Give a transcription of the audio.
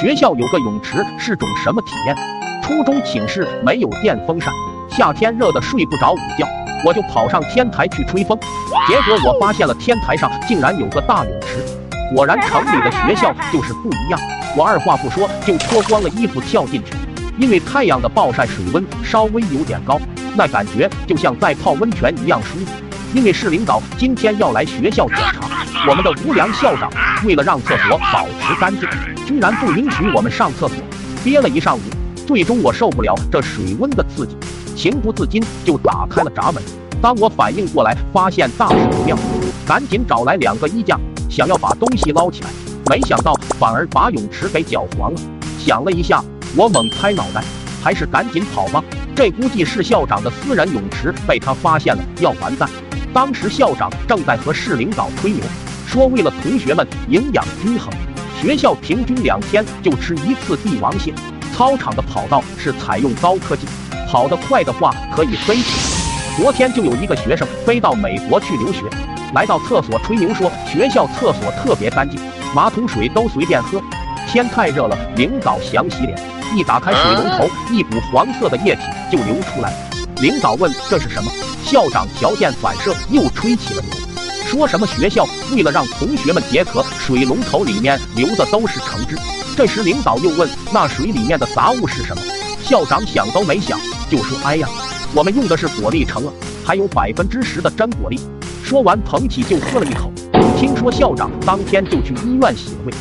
学校有个泳池是种什么体验？初中寝室没有电风扇，夏天热得睡不着午觉，我就跑上天台去吹风。结果我发现了天台上竟然有个大泳池。果然城里的学校就是不一样。我二话不说就脱光了衣服跳进去，因为太阳的暴晒，水温稍微有点高，那感觉就像在泡温泉一样舒服。因为市领导今天要来学校检查，我们的无良校长为了让厕所保持干净。居然不允许我们上厕所，憋了一上午，最终我受不了这水温的刺激，情不自禁就打开了闸门。当我反应过来，发现大事不妙，赶紧找来两个衣架，想要把东西捞起来，没想到反而把泳池给搅黄了。想了一下，我猛拍脑袋，还是赶紧跑吧。这估计是校长的私人泳池，被他发现了要完蛋。当时校长正在和市领导吹牛，说为了同学们营养均衡。学校平均两天就吃一次帝王蟹，操场的跑道是采用高科技，跑得快的话可以飞起来。昨天就有一个学生飞到美国去留学，来到厕所吹牛说学校厕所特别干净，马桶水都随便喝。天太热了，领导想洗脸，一打开水龙头，一股黄色的液体就流出来了。领导问这是什么，校长条件反射又吹起了牛。说什么学校为了让同学们解渴，水龙头里面流的都是橙汁。这时领导又问：“那水里面的杂物是什么？”校长想都没想就说：“哎呀，我们用的是果粒橙啊，还有百分之十的真果粒。”说完捧起就喝了一口。听说校长当天就去医院洗胃。